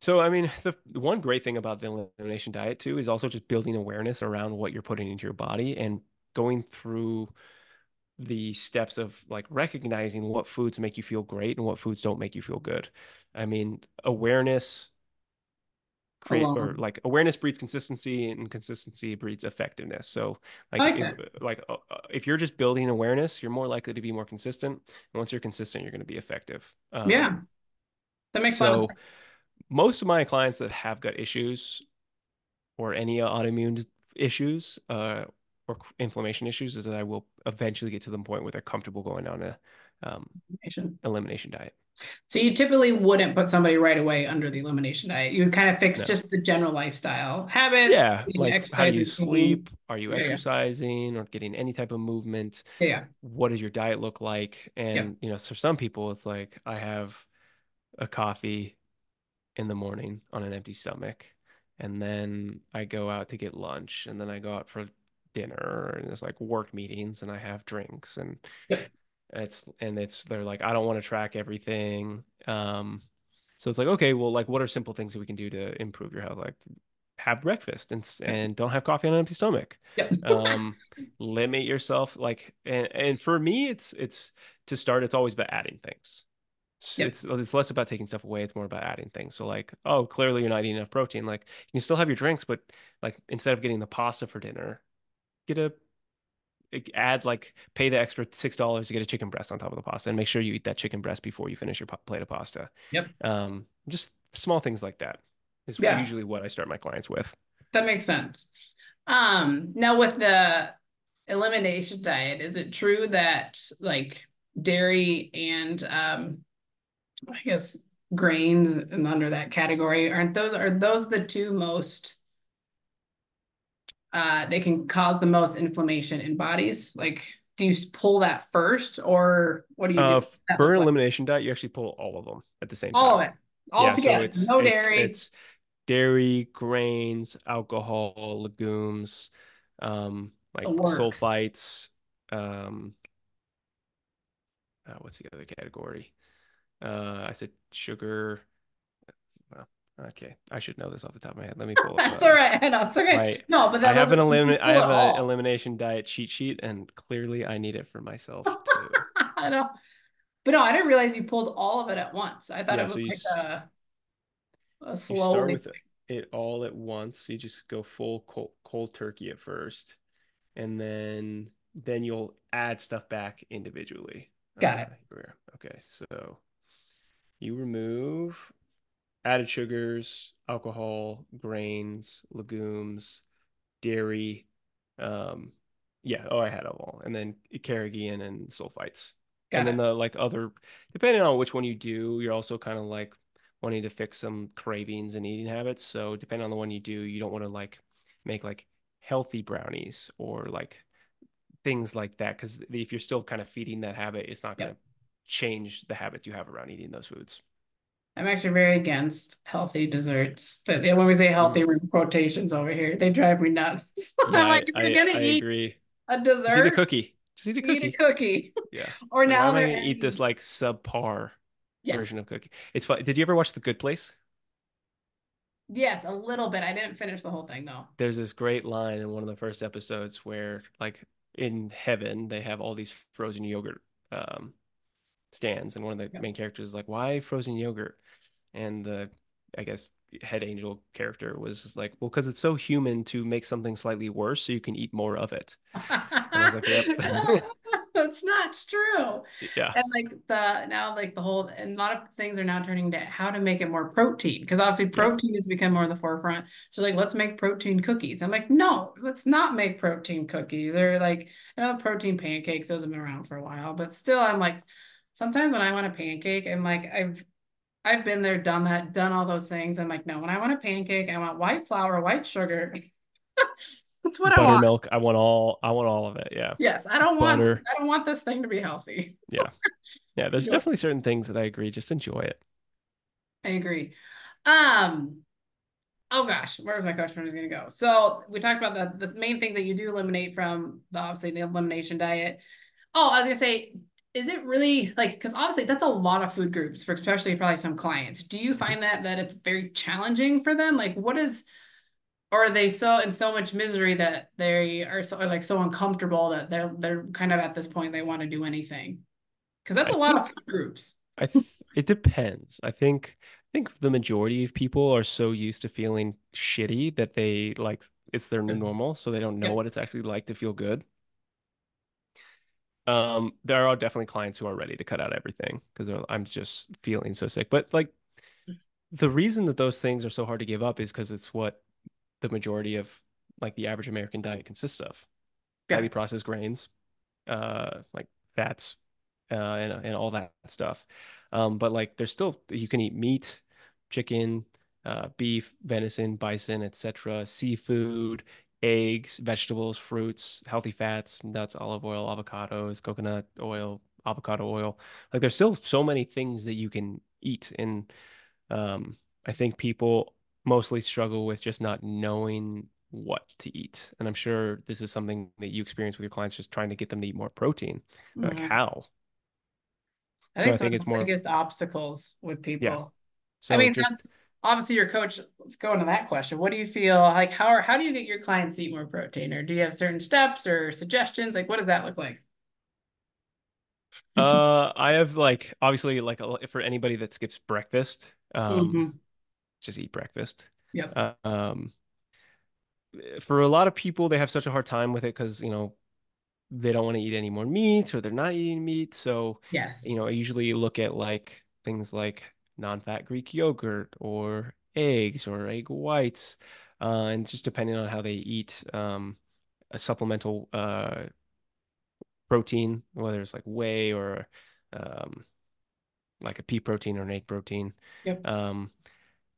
so I mean, the, the one great thing about the elimination diet too is also just building awareness around what you're putting into your body and going through the steps of like recognizing what foods make you feel great and what foods don't make you feel good. I mean, awareness create or like awareness breeds consistency and consistency breeds effectiveness. So like like if, like uh, uh, if you're just building awareness, you're more likely to be more consistent. And once you're consistent, you're going to be effective. Yeah, Um, that makes a lot of so most of my clients that have gut issues or any autoimmune issues uh, or inflammation issues is that I will eventually get to the point where they're comfortable going on a um, information. elimination diet. So you typically wouldn't put somebody right away under the elimination diet. You would kind of fix No. just the general lifestyle habits, Yeah, like how do you sleep? Are you Yeah, yeah. exercising or getting any type of movement? Yeah, yeah. What does your diet look like? Yeah. And you know, for some people, it's like I have a coffee in the morning on an empty stomach, and then I go out to get lunch, and then I go out for dinner, and it's like work meetings, and I have drinks, and Yep. it's and it's they're like I don't want to track everything. Um, so it's like okay, well, like what are simple things that we can do to improve your health? Like have breakfast and and don't have coffee on an empty stomach. Yep. (laughs) Um, limit yourself like and, and for me it's it's to start it's always about adding things. It's, Yep. it's it's less about taking stuff away, it's more about adding things. So like, oh, clearly you're not eating enough protein. Like you can still have your drinks, but like instead of getting the pasta for dinner, get a add like pay the extra six dollars to get a chicken breast on top of the pasta and make sure you eat that chicken breast before you finish your plate of pasta. Yep. Um, just small things like that is Yeah. usually what I start my clients with. That makes sense. Um, now with the elimination diet, is it true that like dairy and um I guess grains and under that category, aren't those are those the two most uh they can cause the most inflammation in bodies? Like do you pull that first or what do you do? Uh, for like? elimination diet, you actually pull all of them at the same time. All of it. All Yeah, so together. it's No it's dairy. it's dairy, grains, alcohol, legumes, um, like sulfites, um, uh, what's the other category? Uh, I said sugar. Okay, I should know this off the top of my head. Let me (laughs) pull. That's all right. (laughs) I know it's okay. my- No, but I have an eliminate. (laughs) I have an elimination diet cheat sheet, and clearly I need it for myself too. I know. But no, I didn't realize you pulled all of it at once. I thought Yeah, it was so like a, You slow start with it all at once. You just go full cold, cold turkey at first, and then then you'll add stuff back individually. Got it. Uh, here. Okay, so you remove added sugars, alcohol, grains, legumes, dairy. Um, yeah. Oh, I had them all, and then carrageenan and sulfites. Got and then the like other, depending on which one you do, you're also kind of like wanting to fix some cravings and eating habits. So depending on the one you do, you don't want to like make like healthy brownies or like things like that because if you're still kind of feeding that habit, it's not going to Yep. change the habit you have around eating those foods. I'm actually very against healthy desserts. But when we say healthy, we're in quotations over here. They drive me nuts. (laughs) I'm Mm. Yeah, like, if you're I, gonna I eat agree. a Just eat a cookie. Just eat a cookie. eat a cookie. Yeah. (laughs) Or now I they're going to eat this like subpar yes, version of cookie? It's fun. Did you ever watch The Good Place? yes, a little bit. I didn't finish the whole thing though. there's this great line in one of the first episodes where like in heaven they have all these frozen yogurt um stands and one of the Yep. main characters is like why frozen yogurt and the i guess head angel character was just like well because it's so human to make something slightly worse so you can eat more of it (laughs) like, yep. (laughs) That's not true. yeah And like the now like the whole and a lot of things are now turning to how to make it more protein because obviously protein has become more in the forefront. So like let's make protein cookies. I'm like, no, let's not make protein cookies or like you know protein pancakes, those have been around for a while, but still I'm like sometimes when I want a pancake, I'm like I've I've been there, done that, done all those things. I'm like, no, when I want a pancake, I want white flour, white sugar. (laughs) That's what I want. buttermilk i want all i want all of it yeah Yes, I don't want I don't want this thing to be healthy. (laughs) yeah yeah there's Yeah. definitely certain things that i agree just enjoy it I agree. Um, oh gosh, where was my question was going to go? So we talked about the the main things that you do eliminate from the obviously the elimination diet. Oh, I was gonna say, is it really like because obviously that's a lot of food groups for especially probably some clients. Do you mm-hmm. find that that it's very challenging for them? Like, what is or are they so in so much misery that they are so like so uncomfortable that they're they're kind of at this point they want to do anything? Because that's I a lot think of food groups. I th it depends. I think I think the majority of people are so used to feeling shitty that they like it's their new mm-hmm. normal, so they don't know Yep. what it's actually like to feel good. Um, there are definitely clients who are ready to cut out everything because I'm just feeling so sick. But like the reason that those things are so hard to give up is because it's what the majority of like the average American diet consists of. Yeah. Highly processed grains, uh, like fats, uh, and and all that stuff. Um, but like there's still you can eat meat, chicken, uh, beef, venison, bison, etc., seafood, eggs, vegetables, fruits, healthy fats, nuts, olive oil, avocados, coconut oil, avocado oil. Like there's still so many things that you can eat, and um, I think people mostly struggle with just not knowing what to eat. And I'm sure this is something that you experience with your clients, just trying to get them to eat more protein. Like Mhm. how? I So think I it's one think of it's the more, biggest obstacles with people. yeah. people. I mean, just that's obviously your coach. Let's go into that question. What do you feel like? How are, how do you get your clients to eat more protein, or do you have certain steps or suggestions? Like, what does that look like? uh I have like obviously like a, for anybody that skips breakfast, um hmm just eat breakfast. Yep. Uh, um for a lot of people they have such a hard time with it because you know they don't want to eat any more meat or they're not eating meat. So, yes you know, I usually look at like things like non-fat Greek yogurt or eggs or egg whites. Uh, and just depending on how they eat, um, a supplemental uh, protein, whether it's like whey or um, like a pea protein or an egg protein. Yep. Um,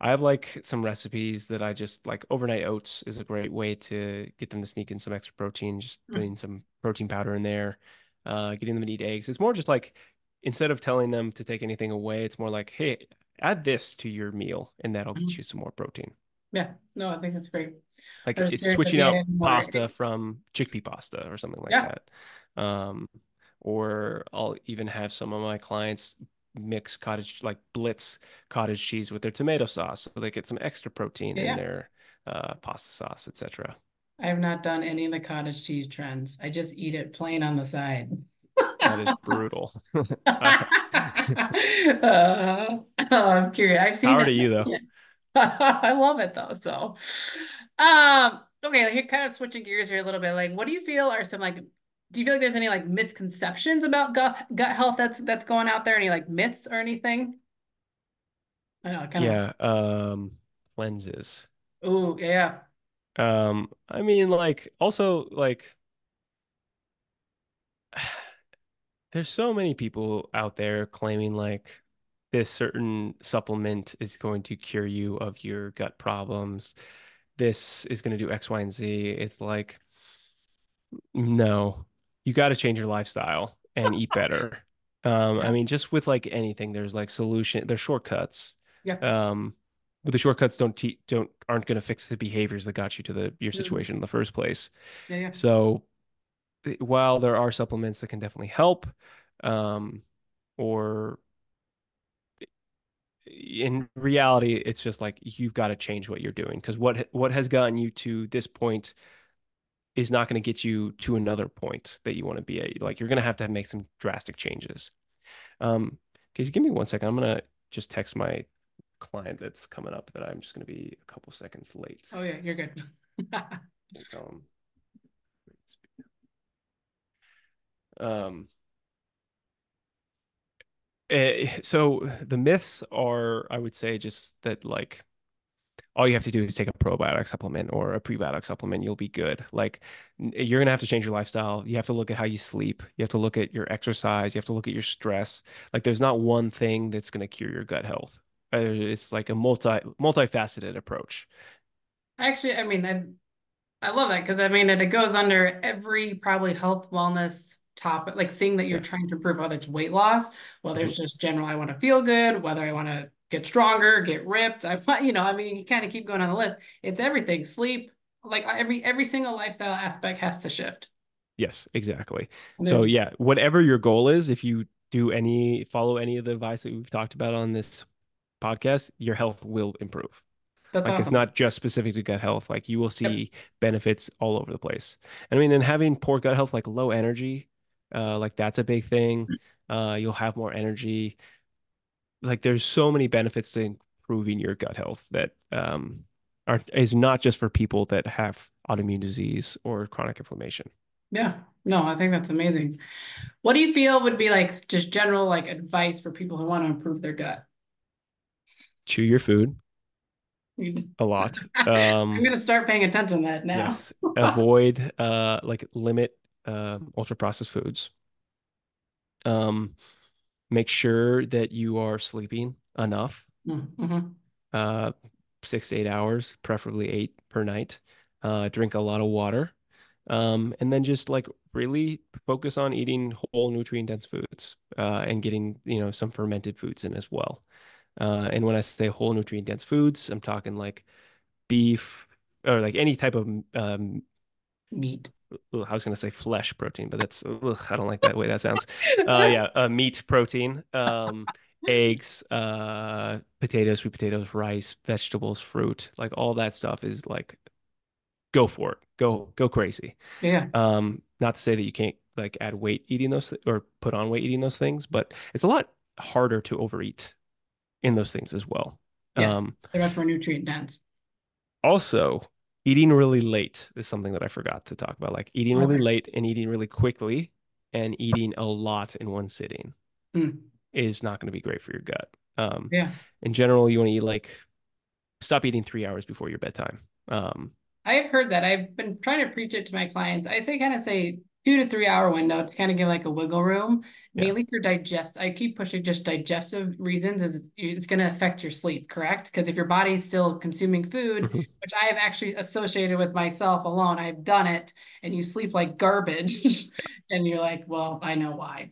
I have like some recipes that I just like overnight oats is a great way to get them to sneak in some extra protein, just Mm-hmm. putting some protein powder in there, uh, getting them to eat eggs. It's more just like instead of telling them to take anything away, it's more like, hey, add this to your meal and that'll get you some more protein. Yeah. No, I think that's great. Like it's switching out any more. pasta from chickpea pasta or something like Yeah. that. Um, or I'll even have some of my clients mix cottage like blitz cottage cheese with their tomato sauce so they get some extra protein Yeah. in their uh, pasta sauce, etc. I have not done any of the cottage cheese trends. I just eat it plain on the side. That is brutal. (laughs) Uh, I'm curious. I've seen that. to you though. (laughs) I love it though. So, um, okay, here kind of switching gears here a little bit. Like, what do you feel are some like, do you feel like there's any like misconceptions about gut gut health that's that's going out there? Any like myths or anything? I know, kind of. Yeah, um, cleanses. Oh, yeah. Um, I mean, like also like there's so many people out there claiming like this certain supplement is going to cure you of your gut problems. This is going to do X, Y, and Z. It's like, no, you got to change your lifestyle and eat better. (laughs) Um, I mean, just with like anything, there's like solution, there's shortcuts. Yeah. Um, but the shortcuts don't te don't aren't going to fix the behaviors that got you to the your Mhm. situation in the first place. Yeah. Yeah. So while there are supplements that can definitely help, um, or in reality, it's just like you've got to change what you're doing because what what has gotten you to this point is not going to get you to another point that you want to be at. Like you're going to have to make some drastic changes. Um, Casey, give me one second. I'm gonna just text my client that's coming up that I'm just gonna be a couple seconds late. Oh, yeah, you're good. (laughs) Him. Um, eh, so the myths are, I would say, just that like all you have to do is take a probiotic supplement or a prebiotic supplement, you'll be good. Like you're gonna have to change your lifestyle. You have to look at how you sleep. You have to look at your exercise. You have to look at your stress. Like there's not one thing that's gonna cure your gut health. Uh, It's like a multi multifaceted approach. Actually, I mean, I I love that because I mean, it, it goes under every probably health wellness topic, like thing that you're trying to improve, whether it's weight loss, whether it's mm-hmm. just general, I want to feel good, whether I want to get stronger, get ripped. I want, you know, I mean, you kind of keep going on the list. It's everything. Sleep, like every every single lifestyle aspect has to shift. Yes, exactly. So yeah, whatever your goal is, if you do any follow any of the advice that we've talked about on this podcast, your health will improve. That's like awesome. it's not just specific to gut health. Like you will see Yep. benefits all over the place. And I mean, and having poor gut health, like low energy, uh, like that's a big thing. Uh, you'll have more energy. Like there's so many benefits to improving your gut health that um are is not just for people that have autoimmune disease or chronic inflammation. Yeah. No, I think that's amazing. What do you feel would be like just general like advice for people who want to improve their gut? Chew your food a lot. (laughs) Um, I'm gonna start paying attention to that now. yes, avoid uh like limit um ultra processed foods. Um, make sure that you are sleeping enough, Mm-hmm. uh, six to eight hours, preferably eight per night. Uh, drink a lot of water. Um, and then just like really focus on eating whole nutrient dense foods, uh, and getting, you know, some fermented foods in as well. Uh, and when I say whole nutrient dense foods, I'm talking like beef or like any type of um, Meat. ugh, I was gonna say flesh protein, but that's ugh, I don't like that way that sounds. Uh, yeah, uh, meat protein, um, (laughs) eggs, uh, potatoes, sweet potatoes, rice, vegetables, fruit, like all that stuff is like go for it, go go crazy. Yeah. Um, not to say that you can't like add weight eating those th- or put on weight eating those things, but it's a lot harder to overeat in those things as well. Yes. Um, They're much more nutrient dense. also, eating really late is something that I forgot to talk about. Like eating really late and eating really quickly and eating a lot in one sitting Mm. is not going to be great for your gut. Um, Yeah. in general, you want to eat like stop eating three hours before your bedtime. Um, I've heard that. I've been trying to preach it to my clients. I say kind of say two to three hour window to kind of give like a wiggle room, Yeah. mainly for digest. I keep pushing just digestive reasons is it's, it's going to affect your sleep, correct? Because if your body's still consuming food, mhm. which I have actually associated with myself alone, I've done it, and you sleep like garbage, (laughs) and you're like, well, I know why.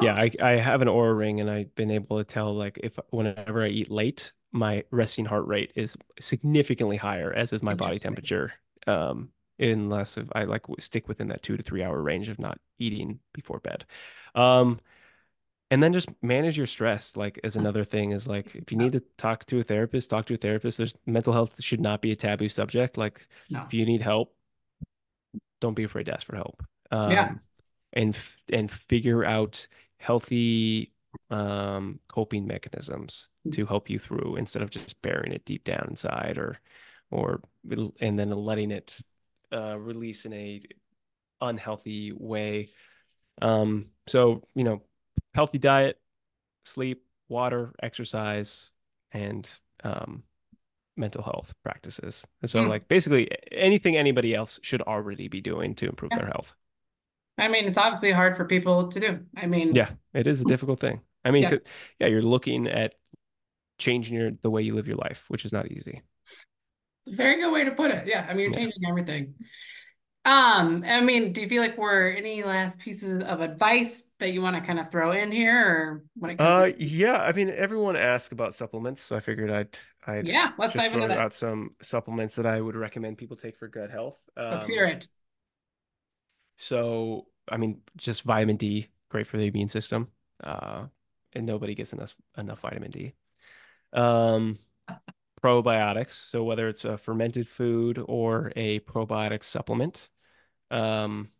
Yeah, I, (laughs) I have an Oura ring and I've been able to tell like if whenever I eat late, my resting heart rate is significantly higher, as is my body temperature. Um, unless if I like stick within that two to three hour range of not eating before bed. Um, and then just manage your stress, like as another thing is like if you need to talk to a therapist, talk to a therapist. There's mental health should not be a taboo subject. Like No. if you need help, don't be afraid to ask for help. Yeah. Um, and and figure out healthy um coping mechanisms to help you through instead of just burying it deep down inside or or and then letting it uh release in a unhealthy way. Um so, you know, healthy diet, sleep, water, exercise, and um mental health practices. And so Mm. like basically anything anybody else should already be doing to improve Yeah. their health. I mean, it's obviously hard for people to do. I mean, Yeah, it is a difficult thing. I mean, Yeah. yeah, you're looking at changing your the way you live your life, which is not easy. Very good way to put it. Yeah, I mean, you're changing everything. Um, I mean, do you feel like we're any last pieces of advice that you want to kind of throw in here, or when it comes Uh, to, yeah, I mean, everyone asked about supplements, so I figured I'd I'd yeah, let's just dive into that. out some supplements that I would recommend people take for gut health. Let's Um, hear it. so I mean, just vitamin D, great for the immune system. Uh, and nobody gets enough enough vitamin D. Um, probiotics, so whether it's a fermented food or a probiotic supplement. Um,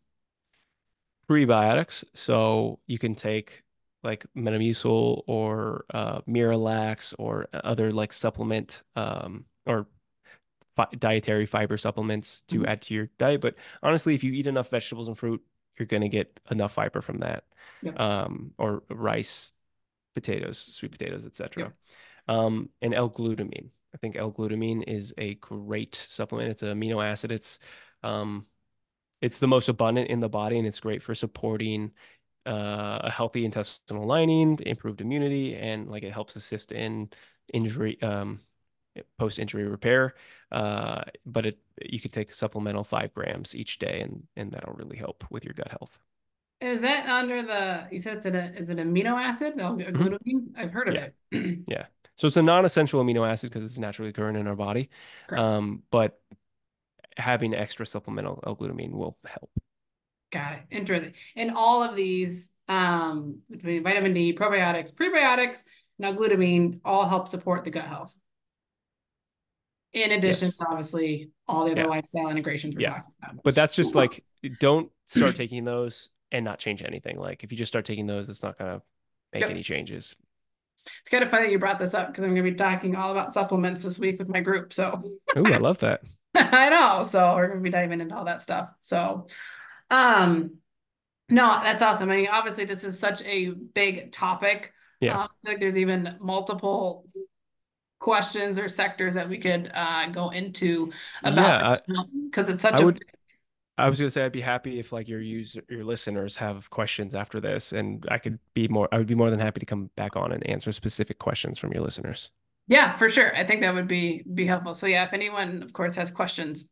prebiotics, so you can take like Metamucil or uh, Miralax or other like supplement um, or fi dietary fiber supplements to Mhm. add to your diet. But honestly, if you eat enough vegetables and fruit, you're going to get enough fiber from that. Yep. Um, or rice, potatoes, sweet potatoes, etc. Yep. Um, and L-glutamine. I think L-glutamine is a great supplement. It's an amino acid. It's um, it's the most abundant in the body, and it's great for supporting uh, a healthy intestinal lining, improved immunity, and like it helps assist in injury, um, post-injury repair. Uh, but it you could take a supplemental five grams each day, and and that'll really help with your gut health. Is that under the, you said it's an, it's an amino acid, glutamine? I've heard of Yeah. it. (clears throat) Yeah. So it's a non-essential amino acid because it's naturally occurring in our body. Um, but having extra supplemental L-glutamine will help. Got it. Interesting. And all of these, um, between vitamin D, probiotics, prebiotics, and L-glutamine, all help support the gut health. In addition Yes. to obviously all the other Yeah. lifestyle integrations we're Yeah. talking about. But that's just like (laughs) don't start taking those and not change anything. Like if you just start taking those, it's not gonna make Yep. any changes. It's kind of funny that you brought this up because I'm going to be talking all about supplements this week with my group. So oh, I love that. (laughs) I know. So we're going to be diving into all that stuff. So, um, no, that's awesome. I mean, obviously, this is such a big topic. Yeah. Um, think there's even multiple questions or sectors that we could uh, go into about because it's such I a would I was gonna say I'd be happy if like your user your listeners have questions after this and I could be more I would be more than happy to come back on and answer specific questions from your listeners. Yeah, for sure. I think that would be be helpful. So yeah, if anyone, of course, has questions,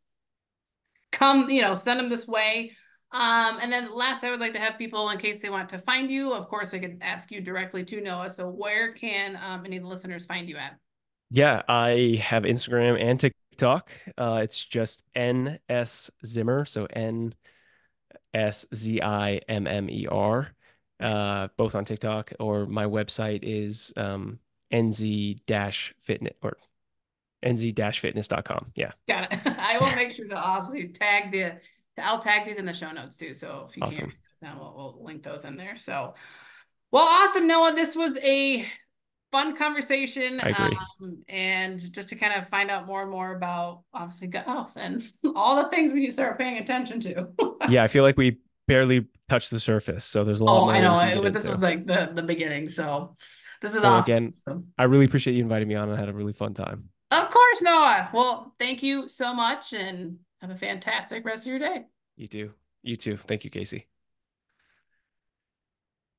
come, you know, send them this way. Um, and then last, I would like to have people in case they want to find you. Of course, they could ask you directly to Noah. So where can um, any of the listeners find you at? Yeah, I have Instagram and TikTok. Uh, it's just NS Zimmer, so N S Z I M M E R, uh, both on TikTok. Or my website is um, nz-fitness or nz-fitness.com. Yeah, Got it. (laughs) I will make sure to obviously tag the. I'll tag these in the show notes too. So if you Awesome. can't, then we'll, we'll link those in there. So, well, awesome, Noah. This was a fun conversation. I agree. Um, and just to kind of find out more and more about obviously gut health and (laughs) all the things we need to start paying attention to. (laughs) yeah. I feel like we barely touched the surface, so there's a lot more. oh. I know. It, this into. was like the the beginning. So this is Well, awesome. again, I really appreciate you inviting me on. I had a really fun time. of course, Noah. Well, thank you so much and have a fantastic rest of your day. You too. You too. Thank you, Casey.